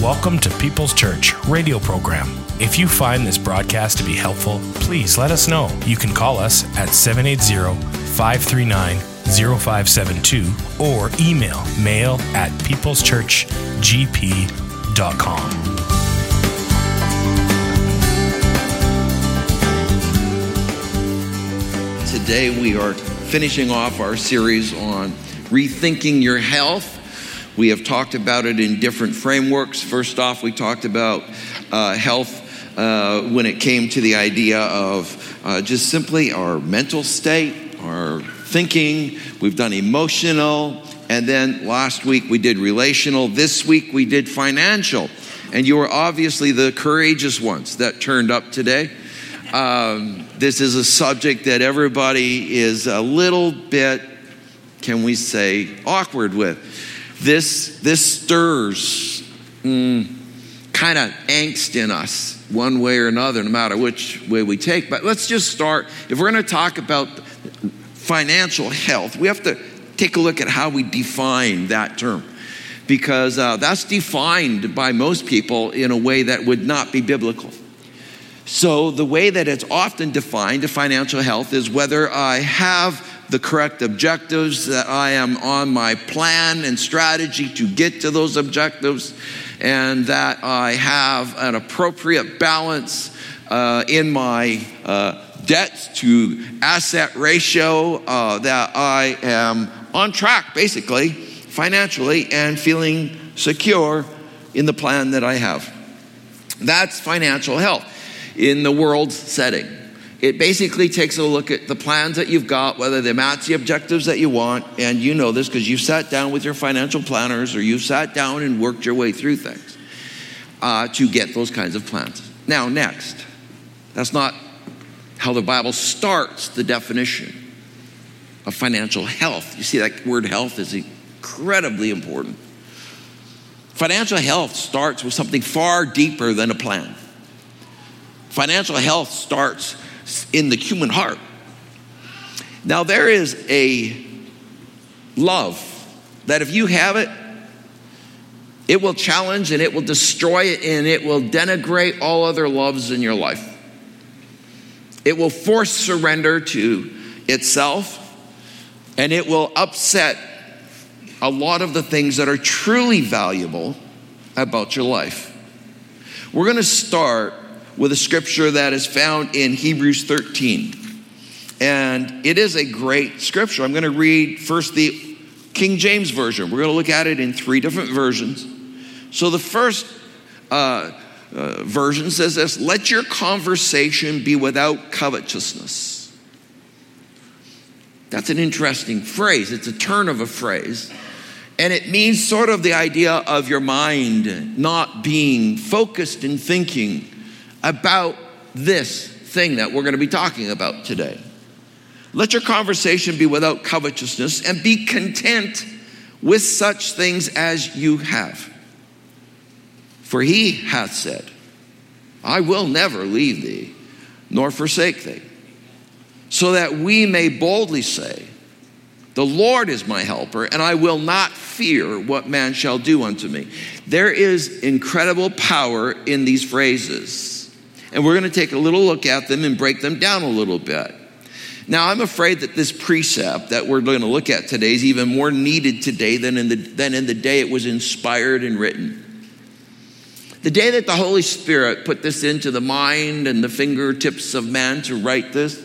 Welcome to People's Church radio program. If you find this broadcast to be helpful, please let us know. You can call us at 780 539 0572 or email mail at peopleschurchgp.com. Today we are finishing off our series on rethinking your health. We have talked about it in different frameworks. First off, we talked about uh, health uh, when it came to the idea of uh, just simply our mental state, our thinking. We've done emotional. And then last week we did relational. This week we did financial. And you are obviously the courageous ones that turned up today. Um, this is a subject that everybody is a little bit, can we say, awkward with. This, this stirs mm, kind of angst in us, one way or another, no matter which way we take. But let's just start. If we're going to talk about financial health, we have to take a look at how we define that term. Because uh, that's defined by most people in a way that would not be biblical. So, the way that it's often defined, to financial health, is whether I have the correct objectives, that I am on my plan and strategy to get to those objectives, and that I have an appropriate balance uh, in my uh, debt to asset ratio, uh, that I am on track, basically, financially, and feeling secure in the plan that I have. That's financial health in the world setting. It basically takes a look at the plans that you've got, whether they match the objectives that you want, and you know this because you've sat down with your financial planners or you've sat down and worked your way through things uh, to get those kinds of plans. Now, next, that's not how the Bible starts the definition of financial health. You see, that word health is incredibly important. Financial health starts with something far deeper than a plan. Financial health starts in the human heart. Now, there is a love that if you have it, it will challenge and it will destroy it and it will denigrate all other loves in your life. It will force surrender to itself and it will upset a lot of the things that are truly valuable about your life. We're going to start with a scripture that is found in Hebrews 13. And it is a great scripture. I'm going to read first the King James Version. We're going to look at it in three different versions. So the first uh, uh, version says this Let your conversation be without covetousness. That's an interesting phrase. It's a turn of a phrase. And it means sort of the idea of your mind not being focused in thinking about this thing that we're going to be talking about today. Let your conversation be without covetousness and be content with such things as you have. For he hath said, I will never leave thee nor forsake thee, so that we may boldly say, The Lord is my helper, and I will not fear what man shall do unto me. There is incredible power in these phrases and we're going to take a little look at them and break them down a little bit. Now, I'm afraid that this precept that we're going to look at today is even more needed today than in the, than in the day it was inspired and written. The day that the Holy Spirit put this into the mind and the fingertips of man to write this,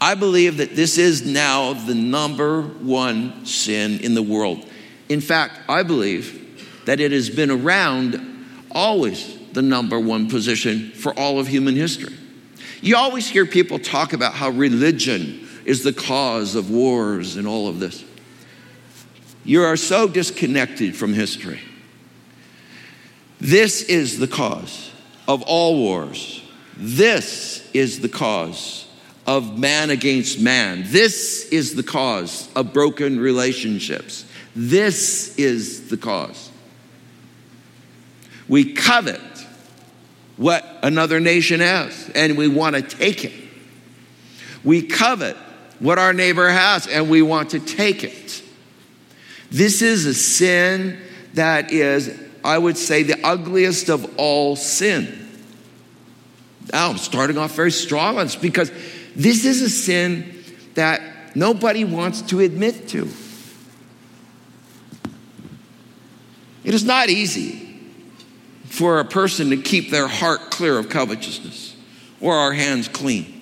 I believe that this is now the number one sin in the world. In fact, I believe that it has been around always the number one position for all of human history. You always hear people talk about how religion is the cause of wars and all of this. You are so disconnected from history. This is the cause of all wars. This is the cause of man against man. This is the cause of broken relationships. This is the cause. We covet what another nation has, and we want to take it. We covet what our neighbor has, and we want to take it. This is a sin that is I would say, the ugliest of all sin. Now, I'm starting off very strong on this because this is a sin that nobody wants to admit to. It is not easy for a person to keep their heart clear of covetousness or our hands clean.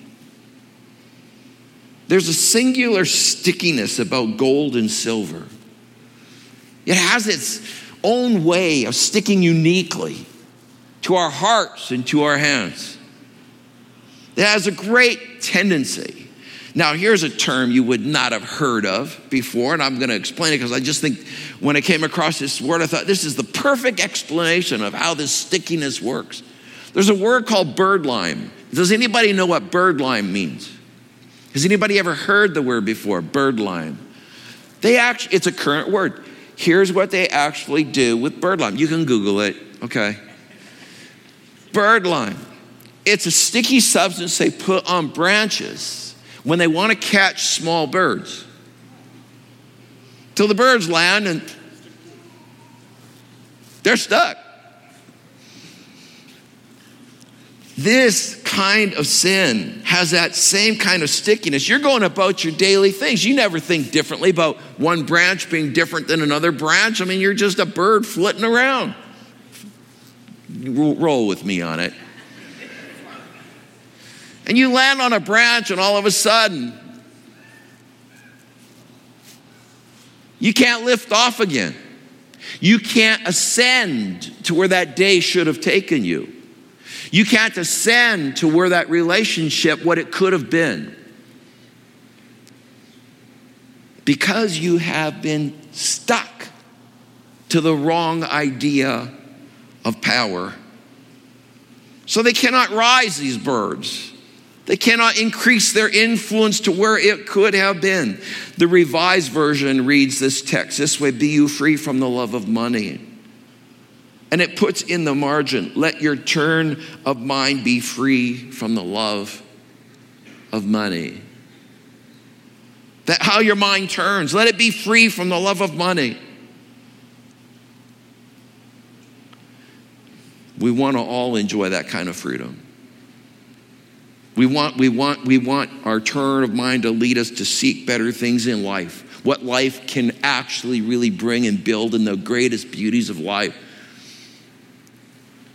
There's a singular stickiness about gold and silver. It has its own way of sticking uniquely to our hearts and to our hands. It has a great tendency. Now, here's a term you would not have heard of before, and I'm going to explain it because I just think when I came across this word, I thought this is the perfect explanation of how this stickiness works. There's a word called birdlime. Does anybody know what birdlime means? Has anybody ever heard the word before, birdlime? They actually, it's a current word. Here's what they actually do with birdlime. You can Google it, okay? Birdlime. It's a sticky substance they put on branches when they want to catch small birds. Till the birds land and they're stuck. This kind of sin has that same kind of stickiness. You're going about your daily things. You never think differently about one branch being different than another branch. I mean, you're just a bird flitting around. Roll with me on it. And you land on a branch, and all of a sudden, you can't lift off again. You can't ascend to where that day should have taken you. You can't ascend to where that relationship, what it could have been. Because you have been stuck to the wrong idea of power. So they cannot rise, these birds. They cannot increase their influence to where it could have been. The Revised Version reads this text this way Be you free from the love of money and it puts in the margin, let your turn of mind be free from the love of money. That how your mind turns, let it be free from the love of money. We want to all enjoy that kind of freedom. We want, we, want, we want our turn of mind to lead us to seek better things in life, what life can actually really bring and build in the greatest beauties of life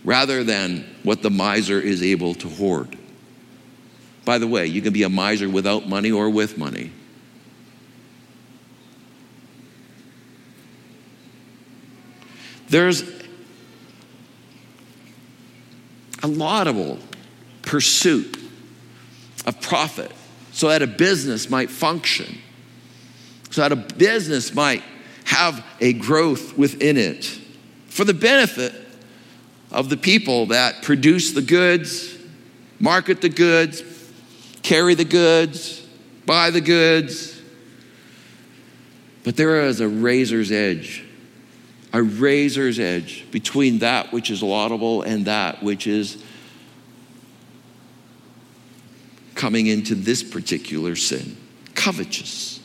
rather than what the miser is able to hoard. By the way, you can be a miser without money or with money. There's a laudable pursuit of profit so that a business might function, so that a business might have a growth within it for the benefit of the people that produce the goods, market the goods, carry the goods, buy the goods. But there is a razor's edge, a razor's edge between that which is laudable and that which is coming into this particular sin covetous.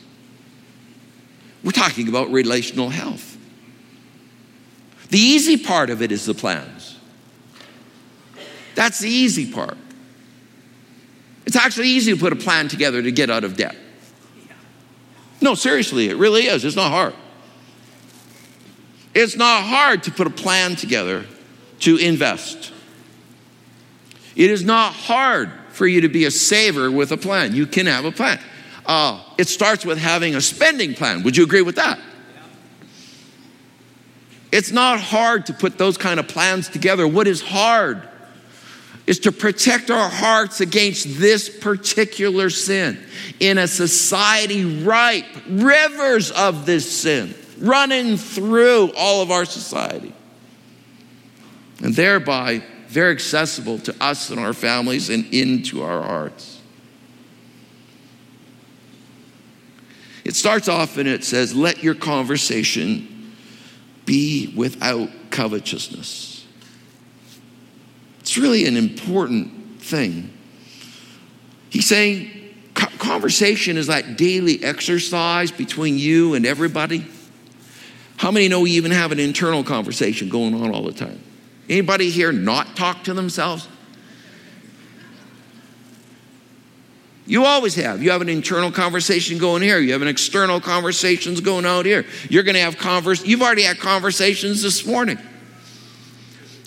We're talking about relational health. The easy part of it is the plans. That's the easy part. It's actually easy to put a plan together to get out of debt. No, seriously, it really is. It's not hard. It's not hard to put a plan together to invest. It is not hard for you to be a saver with a plan. You can have a plan. Uh, it starts with having a spending plan. Would you agree with that? It's not hard to put those kind of plans together. What is hard is to protect our hearts against this particular sin. In a society ripe, rivers of this sin running through all of our society. And thereby, very accessible to us and our families and into our hearts. It starts off and it says, Let your conversation be without covetousness. It's really an important thing. He's saying conversation is that daily exercise between you and everybody. How many know we even have an internal conversation going on all the time? Anybody here not talk to themselves? You always have. You have an internal conversation going here. You have an external conversations going out here. You're going to have convers. You've already had conversations this morning.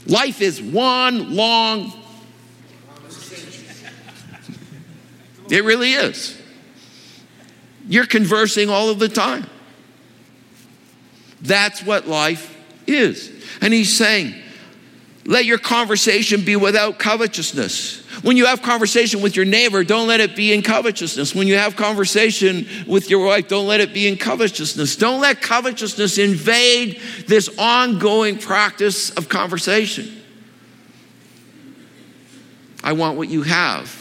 Life is one long. It really is. You're conversing all of the time. That's what life is. And he's saying, let your conversation be without covetousness. When you have conversation with your neighbor, don't let it be in covetousness. When you have conversation with your wife, don't let it be in covetousness. Don't let covetousness invade this ongoing practice of conversation. I want what you have.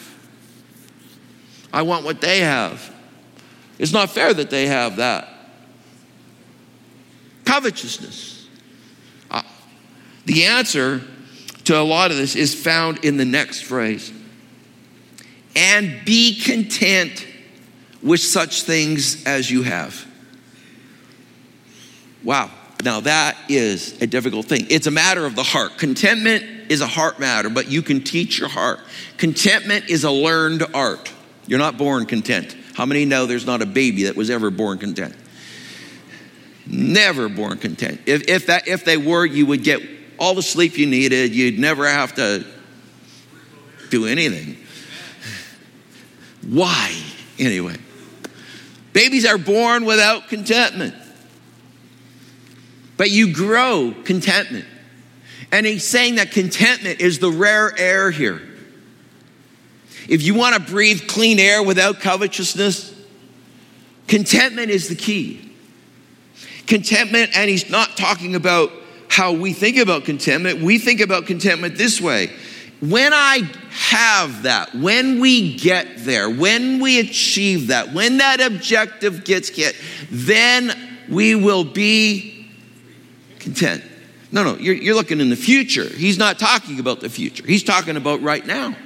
I want what they have. It's not fair that they have that. Covetousness. Uh, the answer to a lot of this is found in the next phrase. And be content with such things as you have. Wow. Now, that is a difficult thing. It's a matter of the heart. Contentment is a heart matter, but you can teach your heart. Contentment is a learned art. You're not born content. How many know there's not a baby that was ever born content? Never born content. If, if, that, if they were, you would get all the sleep you needed. You'd never have to do anything. Why, anyway? Babies are born without contentment. But you grow contentment. And he's saying that contentment is the rare air here. If you want to breathe clean air without covetousness, contentment is the key. Contentment, and he's not talking about how we think about contentment. We think about contentment this way. When I have that, when we get there, when we achieve that, when that objective gets hit, then we will be content. No, no, you're, you're looking in the future. He's not talking about the future, he's talking about right now.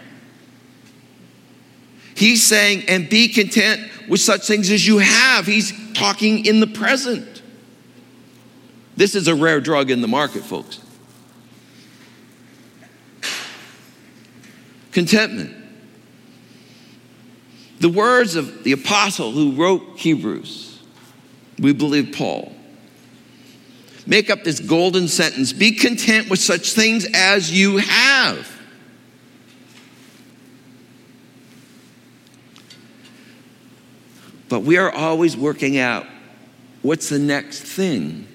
He's saying, and be content with such things as you have. He's talking in the present. This is a rare drug in the market, folks. Contentment. The words of the apostle who wrote Hebrews, we believe Paul, make up this golden sentence Be content with such things as you have. But we are always working out what's the next thing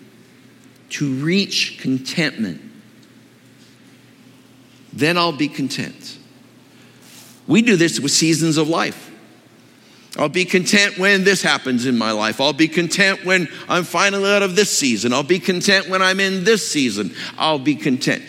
to reach contentment. Then I'll be content. We do this with seasons of life. I'll be content when this happens in my life. I'll be content when I'm finally out of this season. I'll be content when I'm in this season. I'll be content.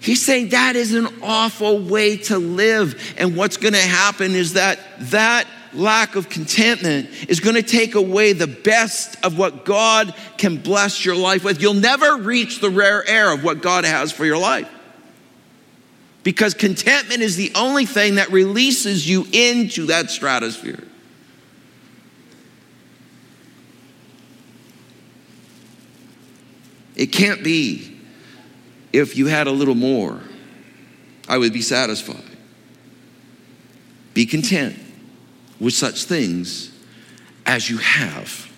He's saying that is an awful way to live. And what's going to happen is that that lack of contentment is going to take away the best of what God can bless your life with. You'll never reach the rare air of what God has for your life. Because contentment is the only thing that releases you into that stratosphere. It can't be if you had a little more, I would be satisfied. Be content with such things as you have.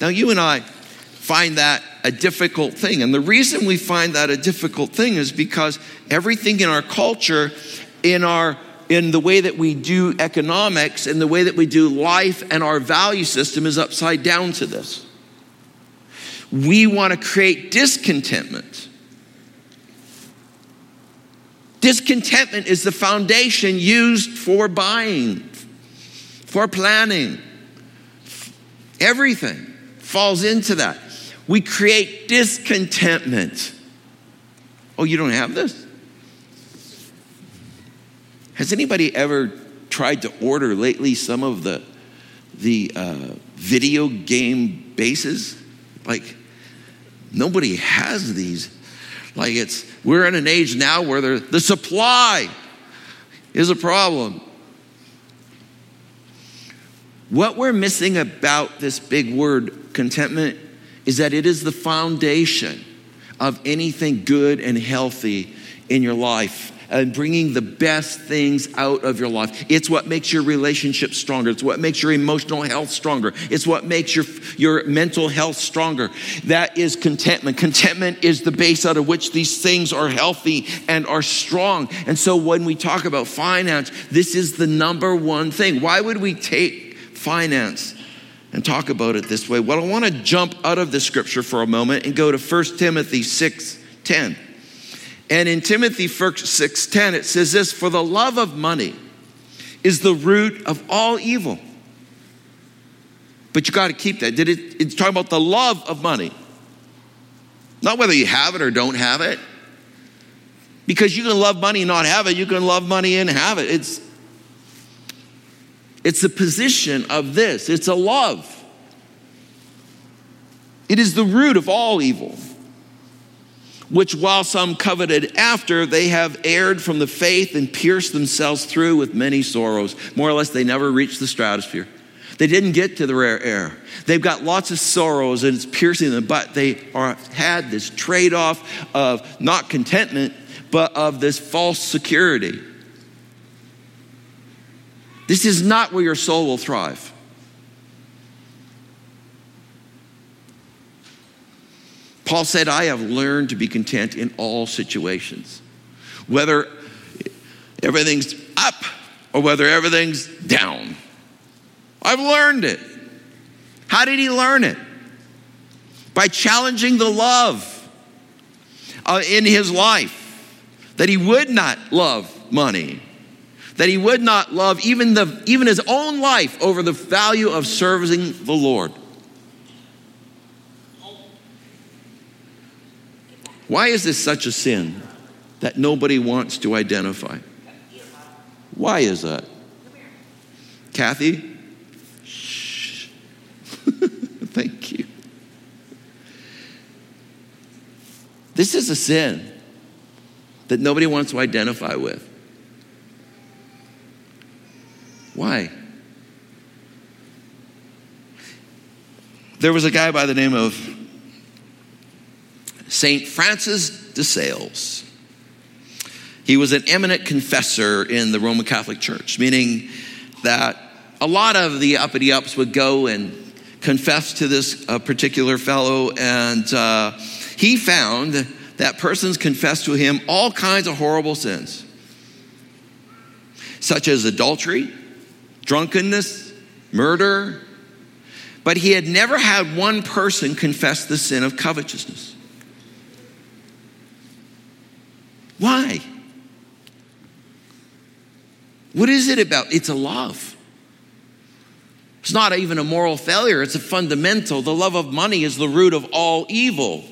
Now, you and I find that a difficult thing. And the reason we find that a difficult thing is because everything in our culture, in our in the way that we do economics, in the way that we do life and our value system is upside down to this. We want to create discontentment. Discontentment is the foundation used for buying, for planning. Everything falls into that. We create discontentment. Oh, you don't have this? Has anybody ever tried to order lately some of the the uh, video game bases? Like nobody has these. Like it's we're in an age now where the supply is a problem. What we're missing about this big word contentment is that it is the foundation of anything good and healthy in your life and bringing the best things out of your life. It's what makes your relationship stronger. It's what makes your emotional health stronger. It's what makes your, your mental health stronger. That is contentment. Contentment is the base out of which these things are healthy and are strong. And so when we talk about finance, this is the number one thing. Why would we take finance? and talk about it this way. Well, I want to jump out of the scripture for a moment and go to 1 Timothy 6 10. And in Timothy 6:10 it says this, for the love of money is the root of all evil. But you got to keep that. Did it it's talking about the love of money. Not whether you have it or don't have it. Because you can love money and not have it, you can love money and have it. It's it's the position of this. It's a love. It is the root of all evil which while some coveted after, they have erred from the faith and pierced themselves through with many sorrows. More or less, they never reached the stratosphere. They didn't get to the rare air. They've got lots of sorrows and it's piercing them, but they are had this trade off of not contentment, but of this false security. This is not where your soul will thrive. Paul said, I have learned to be content in all situations, whether everything's up or whether everything's down. I've learned it. How did he learn it? By challenging the love uh, in his life that he would not love money, that he would not love even, the, even his own life over the value of serving the Lord. Why is this such a sin that nobody wants to identify? Why is that? Kathy? Shh. Thank you. This is a sin that nobody wants to identify with. Why? There was a guy by the name of St. Francis de Sales. He was an eminent confessor in the Roman Catholic Church, meaning that a lot of the uppity ups would go and confess to this uh, particular fellow, and uh, he found that persons confessed to him all kinds of horrible sins, such as adultery, drunkenness, murder, but he had never had one person confess the sin of covetousness. Why? What is it about? It's a love. It's not even a moral failure, it's a fundamental. The love of money is the root of all evil.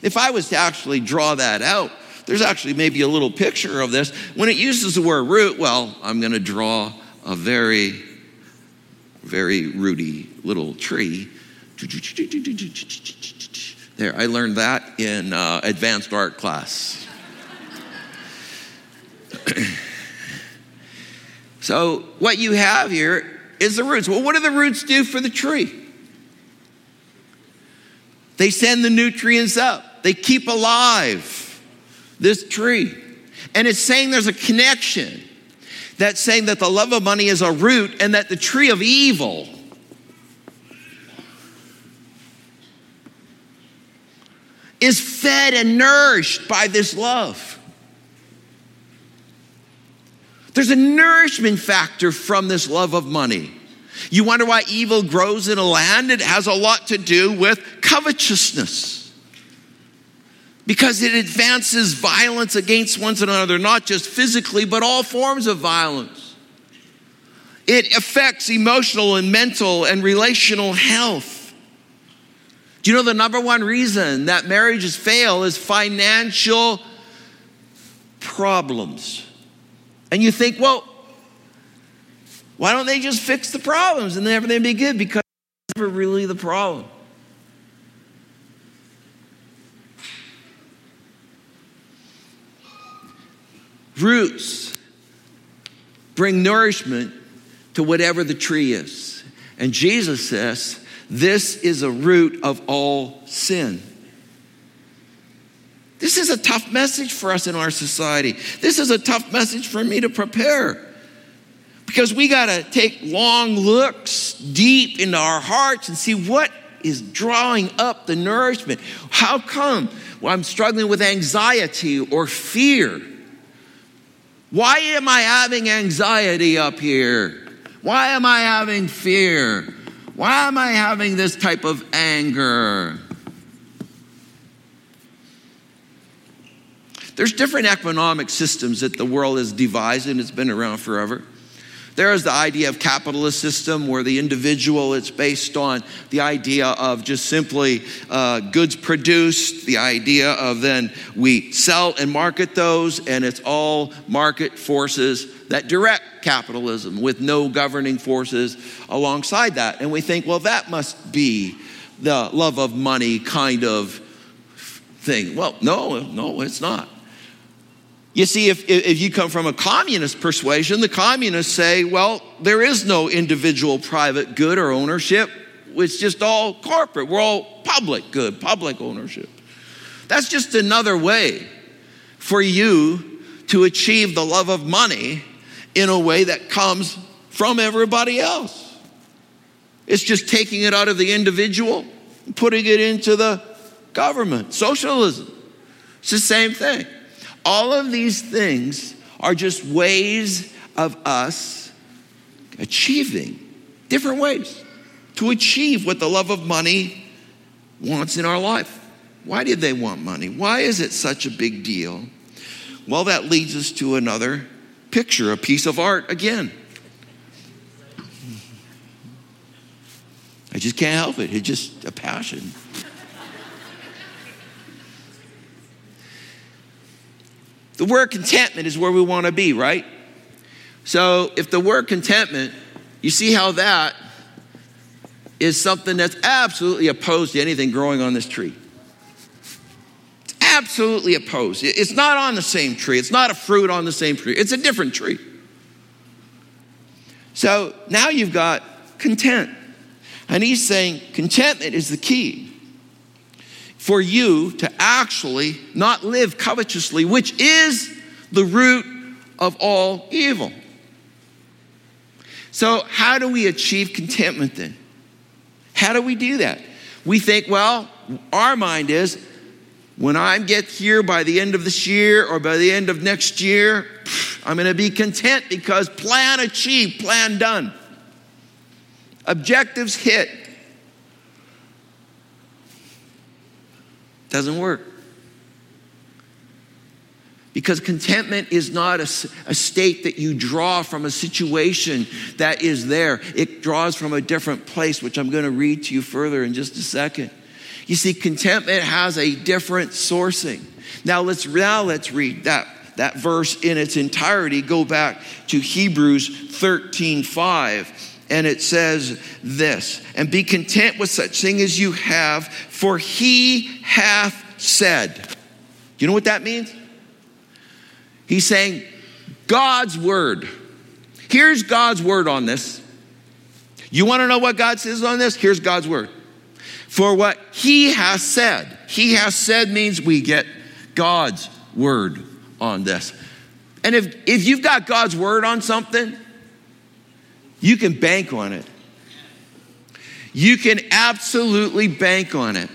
If I was to actually draw that out, there's actually maybe a little picture of this. When it uses the word root, well, I'm going to draw a very, very rooty little tree. There, I learned that in uh, advanced art class. so, what you have here is the roots. Well, what do the roots do for the tree? They send the nutrients up, they keep alive this tree. And it's saying there's a connection that's saying that the love of money is a root and that the tree of evil is fed and nourished by this love. There's a nourishment factor from this love of money. You wonder why evil grows in a land? It has a lot to do with covetousness. Because it advances violence against one another, not just physically, but all forms of violence. It affects emotional and mental and relational health. Do you know the number one reason that marriages fail is financial problems? And you think, well, why don't they just fix the problems and then everything be good? Because it's never really the problem. Roots bring nourishment to whatever the tree is. And Jesus says This is a root of all sin. This is a tough message for us in our society. This is a tough message for me to prepare. Because we got to take long looks deep into our hearts and see what is drawing up the nourishment. How come well, I'm struggling with anxiety or fear? Why am I having anxiety up here? Why am I having fear? Why am I having this type of anger? There's different economic systems that the world has devised and it's been around forever. There is the idea of capitalist system where the individual, it's based on the idea of just simply uh, goods produced, the idea of then we sell and market those, and it's all market forces that direct capitalism with no governing forces alongside that. And we think, well, that must be the love of money kind of thing. Well, no, no, it's not. You see, if, if you come from a communist persuasion, the communists say, well, there is no individual private good or ownership. It's just all corporate. We're all public good, public ownership. That's just another way for you to achieve the love of money in a way that comes from everybody else. It's just taking it out of the individual, putting it into the government. Socialism. It's the same thing. All of these things are just ways of us achieving different ways to achieve what the love of money wants in our life. Why did they want money? Why is it such a big deal? Well, that leads us to another picture, a piece of art again. I just can't help it. It's just a passion. The word contentment is where we want to be, right? So if the word contentment, you see how that is something that's absolutely opposed to anything growing on this tree. It's absolutely opposed. It's not on the same tree, it's not a fruit on the same tree, it's a different tree. So now you've got content. And he's saying contentment is the key for you to actually not live covetously, which is the root of all evil. So, how do we achieve contentment then? How do we do that? We think, well, our mind is when I get here by the end of this year or by the end of next year, I'm going to be content because plan achieved, plan done. Objectives hit. Doesn't work. Because contentment is not a, a, state that you draw from a situation that is there. It draws from a different place, which I'm going to read to you further in just a second. You see, contentment has a different sourcing. Now let's now let's read that, that verse in its entirety. Go back to Hebrews 13 5 and it says this and be content with such thing as you have for he hath said. You know what that means? He's saying god's word. Here's god's word on this. You want to know what god says on this? Here's god's word. For what he has said. He has said means we get god's word on this. And if if you've got god's word on something you can bank on it. You can absolutely bank on it.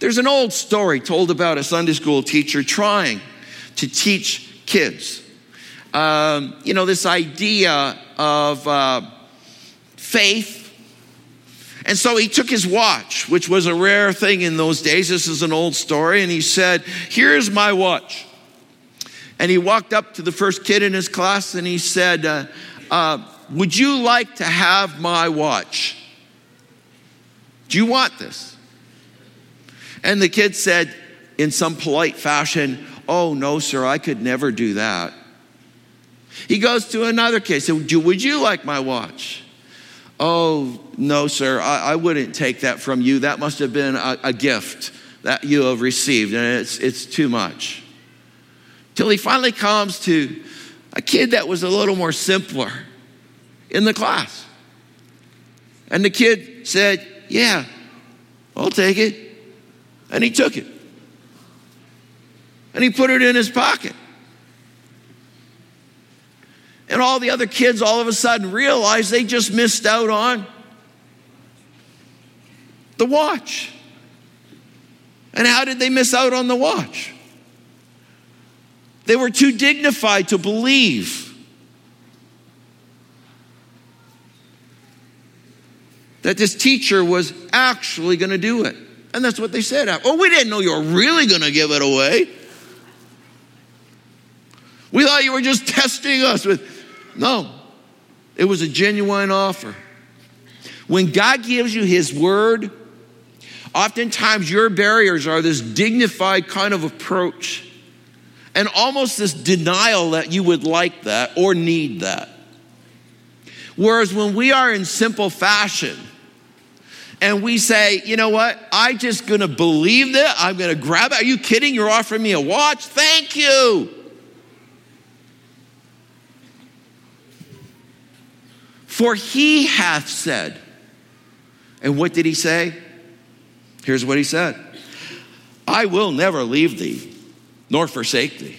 There's an old story told about a Sunday school teacher trying to teach kids. Um, you know, this idea of uh, faith. And so he took his watch, which was a rare thing in those days. This is an old story. And he said, Here's my watch. And he walked up to the first kid in his class and he said, uh, uh, would you like to have my watch? Do you want this? And the kid said, in some polite fashion, Oh, no, sir, I could never do that. He goes to another kid, said, Would you like my watch? Oh, no, sir, I, I wouldn't take that from you. That must have been a, a gift that you have received, and it's, it's too much. Till he finally comes to a kid that was a little more simpler in the class. And the kid said, Yeah, I'll take it. And he took it. And he put it in his pocket. And all the other kids all of a sudden realized they just missed out on the watch. And how did they miss out on the watch? They were too dignified to believe that this teacher was actually going to do it. And that's what they said. Oh, we didn't know you were really going to give it away. We thought you were just testing us with. No, it was a genuine offer. When God gives you His word, oftentimes your barriers are this dignified kind of approach and almost this denial that you would like that or need that. Whereas when we are in simple fashion, and we say, you know what? I just gonna believe that. I'm gonna grab it. Are you kidding? You're offering me a watch? Thank you. For he hath said. And what did he say? Here's what he said I will never leave thee nor forsake thee.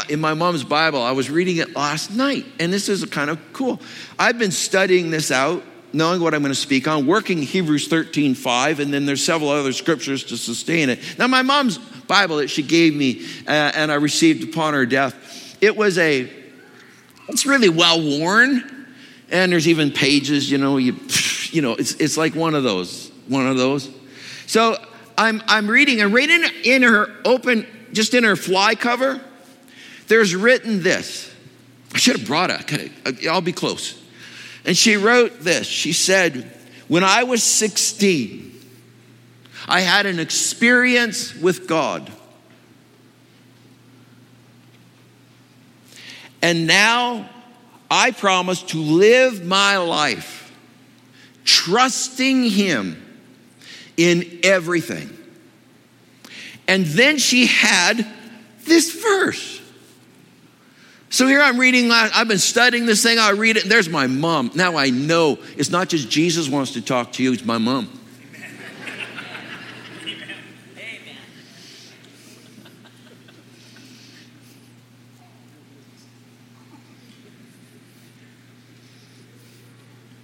In my mom's Bible, I was reading it last night, and this is kind of cool. I've been studying this out, knowing what I'm going to speak on, working Hebrews 13 5, and then there's several other scriptures to sustain it. Now, my mom's Bible that she gave me uh, and I received upon her death, it was a, it's really well worn, and there's even pages, you know, you, you know, it's, it's like one of those, one of those. So I'm, I'm reading, and right in, in her open, just in her fly cover, there's written this. I should have brought it. Uh, I'll be close. And she wrote this. She said, When I was 16, I had an experience with God. And now I promise to live my life trusting Him in everything. And then she had this verse. So here I'm reading, I've been studying this thing, I read it, and there's my mom. Now I know it's not just Jesus wants to talk to you, it's my mom.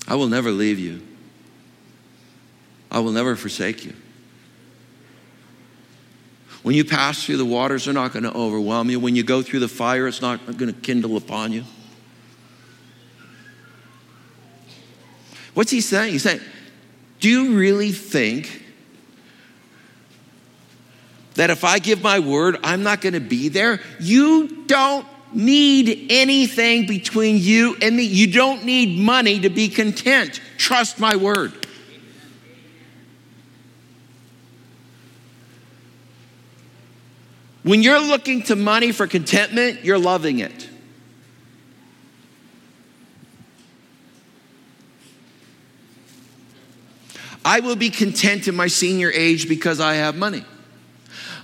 I will never leave you. I will never forsake you. When you pass through the waters, they're not going to overwhelm you. When you go through the fire, it's not going to kindle upon you. What's he saying? He's saying, Do you really think that if I give my word, I'm not going to be there? You don't need anything between you and me. You don't need money to be content. Trust my word. When you're looking to money for contentment, you're loving it. I will be content in my senior age because I have money.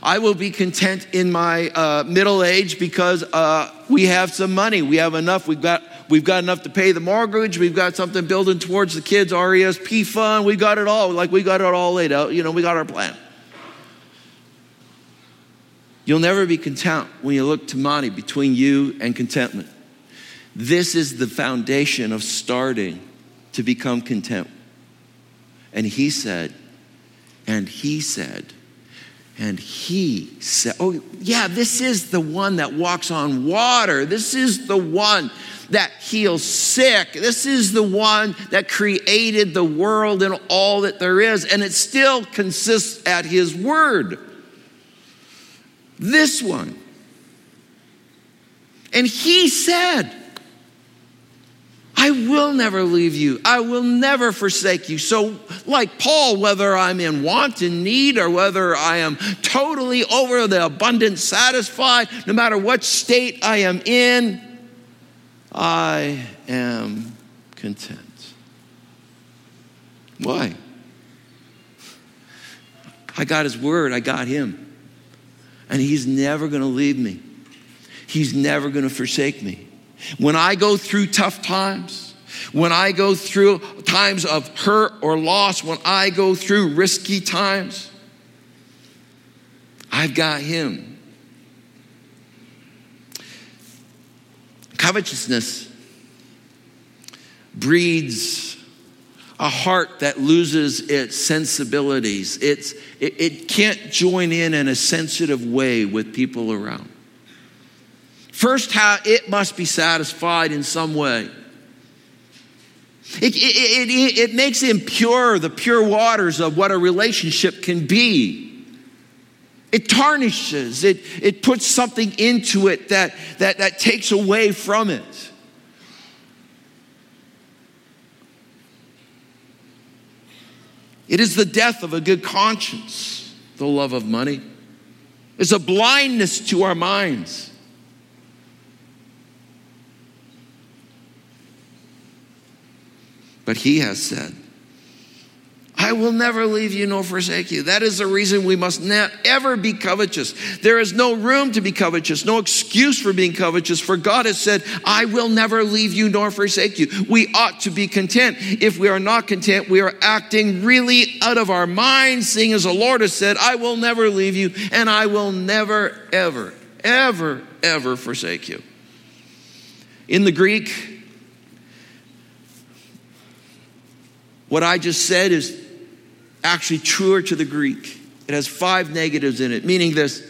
I will be content in my uh, middle age because uh, we have some money. We have enough. We've got, we've got enough to pay the mortgage. We've got something building towards the kids' RESP fund. We got it all. Like we got it all laid out. You know, we got our plan. You'll never be content when you look to money between you and contentment. This is the foundation of starting to become content. And he said, and he said, and he said, Oh, yeah, this is the one that walks on water. This is the one that heals sick. This is the one that created the world and all that there is. And it still consists at his word. This one. And he said, I will never leave you. I will never forsake you. So, like Paul, whether I'm in want and need or whether I am totally over the abundant satisfied, no matter what state I am in, I am content. Why? I got his word, I got him. And He's never going to leave me. He's never going to forsake me. When I go through tough times, when I go through times of hurt or loss, when I go through risky times, I've got Him. Covetousness breeds a heart that loses its sensibilities. It's, it, it can't join in in a sensitive way with people around. First, how it must be satisfied in some way. It, it, it, it, makes impure the pure waters of what a relationship can be. It tarnishes, it, it puts something into it that, that, that takes away from it. It is the death of a good conscience, the love of money. It's a blindness to our minds. But he has said, I will never leave you nor forsake you. That is the reason we must not ever be covetous. There is no room to be covetous, no excuse for being covetous, for God has said, I will never leave you nor forsake you. We ought to be content. If we are not content, we are acting really out of our minds, seeing as the Lord has said, I will never leave you and I will never, ever, ever, ever forsake you. In the Greek, what I just said is actually truer to the Greek. It has five negatives in it, meaning this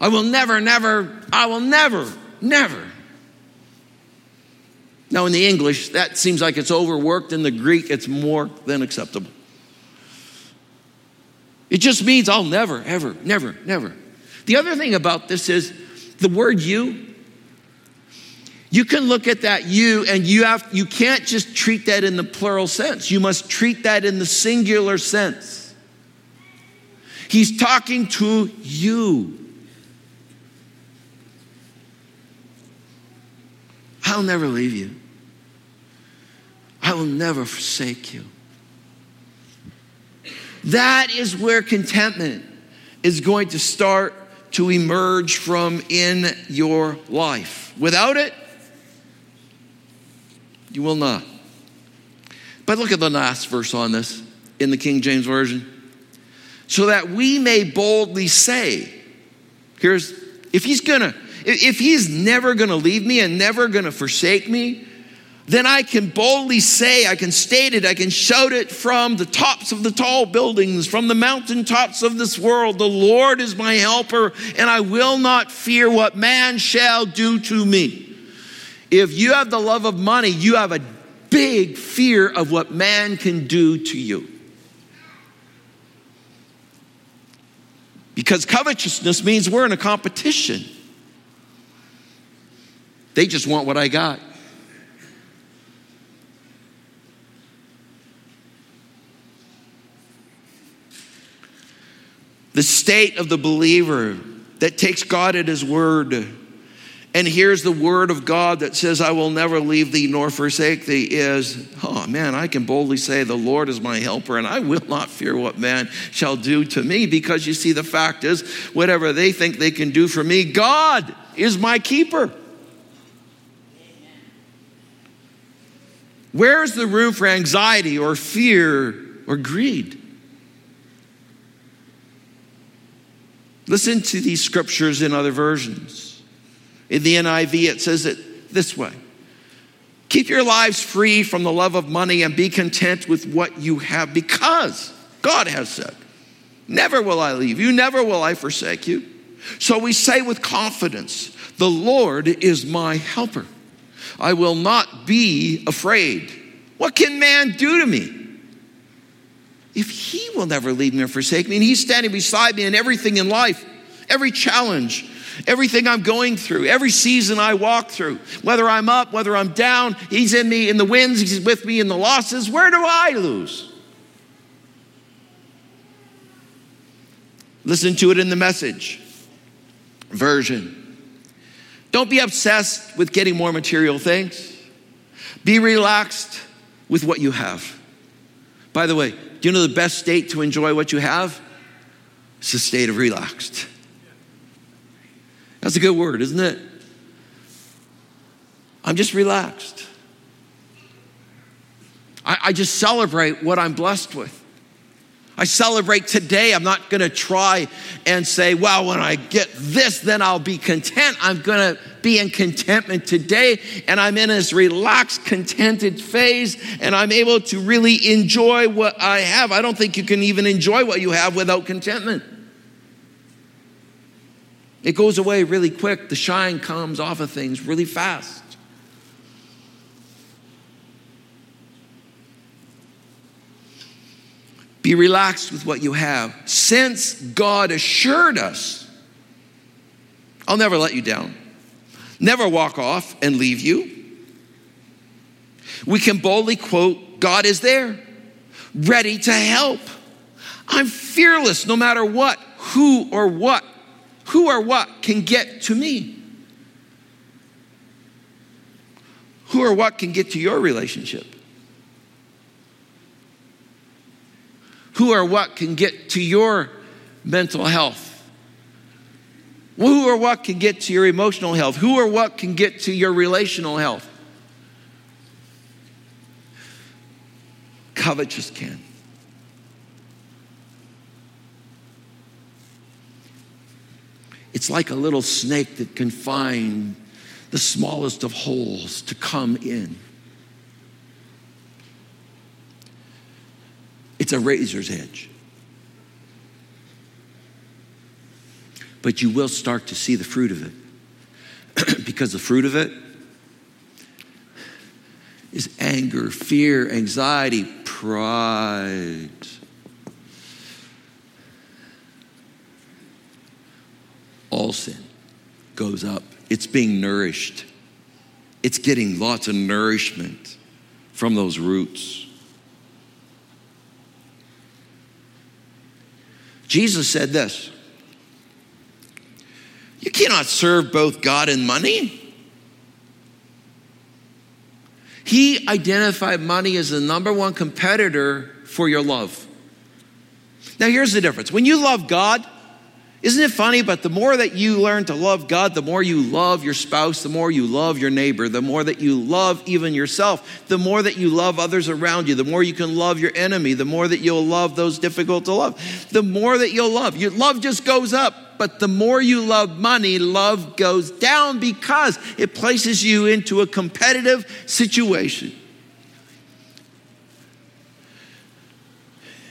I will never, never, I will never, never. Now, in the English, that seems like it's overworked. In the Greek, it's more than acceptable. It just means I'll never, ever, never, never. The other thing about this is the word you you can look at that you and you have you can't just treat that in the plural sense. You must treat that in the singular sense. He's talking to you. I'll never leave you. I will never forsake you. That is where contentment is going to start to emerge from in your life. Without it, you will not. But look at the last verse on this in the King James Version. So that we may boldly say, here's, if he's gonna, if he's never gonna leave me and never gonna forsake me, then I can boldly say, I can state it, I can shout it from the tops of the tall buildings, from the mountaintops of this world. The Lord is my helper, and I will not fear what man shall do to me. If you have the love of money, you have a big fear of what man can do to you. Because covetousness means we're in a competition. They just want what I got. The state of the believer that takes God at His word and here's the word of God that says, I will never leave thee nor forsake thee, is, oh man, I can boldly say, The Lord is my helper, and I will not fear what man shall do to me. Because you see, the fact is, whatever they think they can do for me, God is my keeper. Where's the room for anxiety or fear or greed? Listen to these scriptures in other versions. In the NIV, it says it this way Keep your lives free from the love of money and be content with what you have because God has said, Never will I leave you, never will I forsake you. So we say with confidence, The Lord is my helper. I will not be afraid. What can man do to me? If he will never leave me or forsake me, and he's standing beside me in everything in life, every challenge, Everything I'm going through, every season I walk through, whether I'm up, whether I'm down, He's in me in the wins, He's with me in the losses. Where do I lose? Listen to it in the message version. Don't be obsessed with getting more material things. Be relaxed with what you have. By the way, do you know the best state to enjoy what you have? It's a state of relaxed. That's a good word, isn't it? I'm just relaxed. I, I just celebrate what I'm blessed with. I celebrate today. I'm not going to try and say, well, when I get this, then I'll be content. I'm going to be in contentment today. And I'm in this relaxed, contented phase, and I'm able to really enjoy what I have. I don't think you can even enjoy what you have without contentment. It goes away really quick. The shine comes off of things really fast. Be relaxed with what you have. Since God assured us, I'll never let you down, never walk off and leave you. We can boldly quote, God is there, ready to help. I'm fearless no matter what, who or what, who or what can get to me. Who or what can get to your relationship? who or what can get to your mental health? Who or what can get to your emotional health? Who or what can get to your relational health? Covetous can. It's like a little snake that can find the smallest of holes to come in. It's a razor's edge. But you will start to see the fruit of it. because the fruit of it is anger, fear, anxiety, pride. All sin goes up. It's being nourished. It's getting lots of nourishment from those roots. Jesus said this You cannot serve both God and money. He identified money as the number one competitor for your love. Now, here's the difference when you love God, isn't it funny? But the more that you learn to love God, the more you love your spouse, the more you love your neighbor, the more that you love even yourself, the more that you love others around you, the more you can love your enemy, the more that you'll love those difficult to love, the more that you'll love. Your love just goes up. But the more you love money, love goes down because it places you into a competitive situation.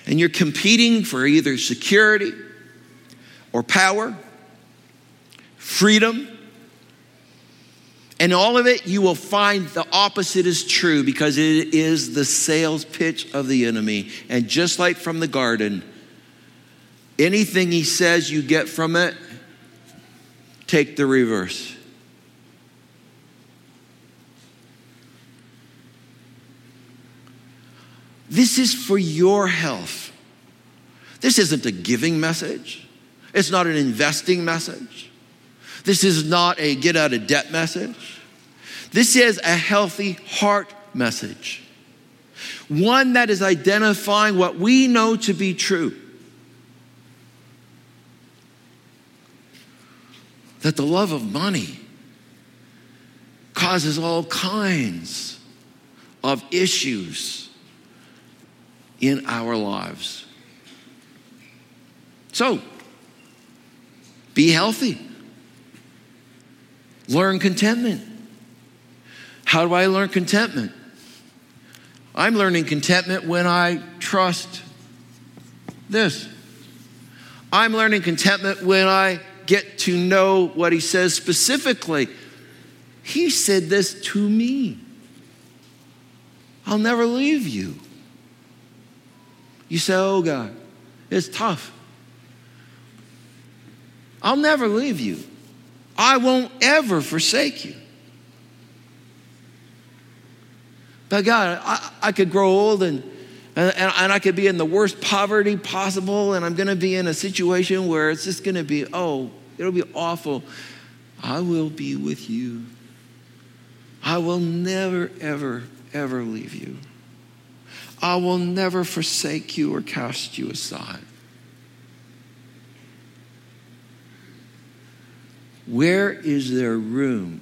And you're competing for either security or power, freedom. And all of it, you will find the opposite is true because it is the sales pitch of the enemy. And just like from the garden, anything he says you get from it, take the reverse. This is for your health. This isn't a giving message. It's not an investing message. This is not a get out of debt message. This is a healthy heart message. One that is identifying what we know to be true. That the love of money causes all kinds of issues in our lives. So, be healthy. Learn contentment. How do I learn contentment? I'm learning contentment when I trust this. I'm learning contentment when I get to know what he says specifically. He said this to me I'll never leave you. You say, Oh God, it's tough. I'll never leave you. I won't ever forsake you. But God, I, I could grow old and, and, and I could be in the worst poverty possible, and I'm going to be in a situation where it's just going to be, oh, it'll be awful. I will be with you. I will never, ever, ever leave you. I will never forsake you or cast you aside. Where is there room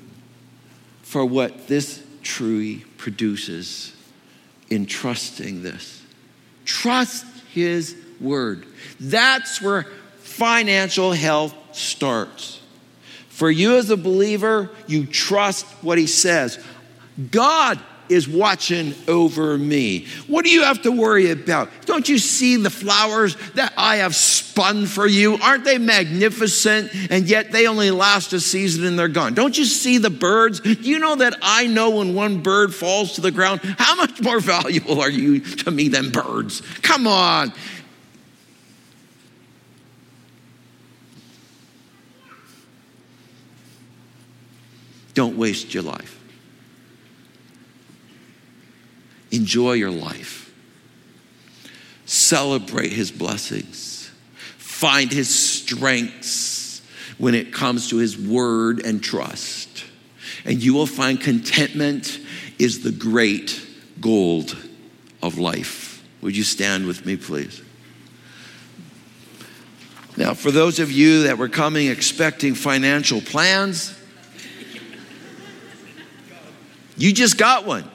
for what this tree produces in trusting this. Trust His word. That's where financial health starts. For you as a believer, you trust what He says. God is watching over me. What do you have to worry about? Don't you see the flowers that I have spun for you? Aren't they magnificent? And yet they only last a season and they're gone. Don't you see the birds? Do you know that I know when one bird falls to the ground? How much more valuable are you to me than birds? Come on. Don't waste your life. Enjoy your life. Celebrate his blessings. Find his strengths when it comes to his word and trust. And you will find contentment is the great gold of life. Would you stand with me, please? Now, for those of you that were coming expecting financial plans, you just got one.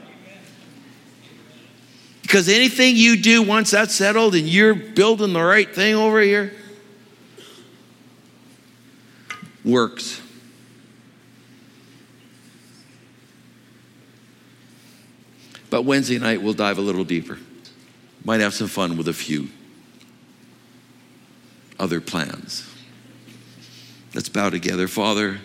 Because anything you do once that's settled and you're building the right thing over here works. But Wednesday night we'll dive a little deeper. Might have some fun with a few other plans. Let's bow together. Father,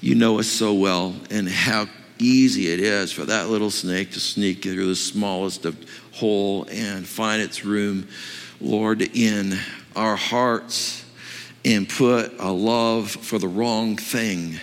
you know us so well and how easy it is for that little snake to sneak through the smallest of hole and find its room, Lord, in our hearts and put a love for the wrong thing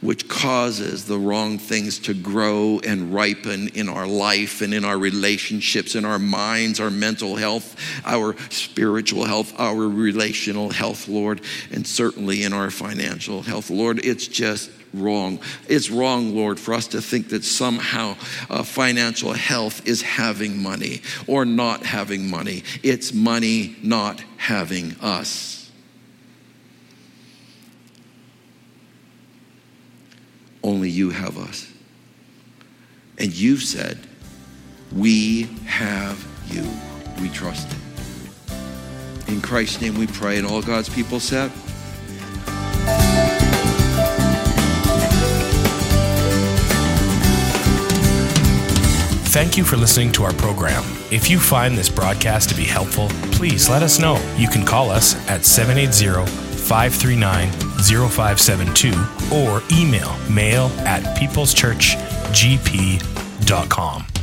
which causes the wrong things to grow and ripen in our life and in our relationships, in our minds, our mental health, our spiritual health, our relational health, Lord, and certainly in our financial health, Lord. It's just wrong. It's wrong, Lord, for us to think that somehow uh, financial health is having money or not having money. It's money not having us. Only you have us. And you've said, We have you. We trust it. In Christ's name we pray, and all God's people said, Thank you for listening to our program. If you find this broadcast to be helpful, please let us know. You can call us at 780 539 0572 or email mail at peopleschurchgp.com.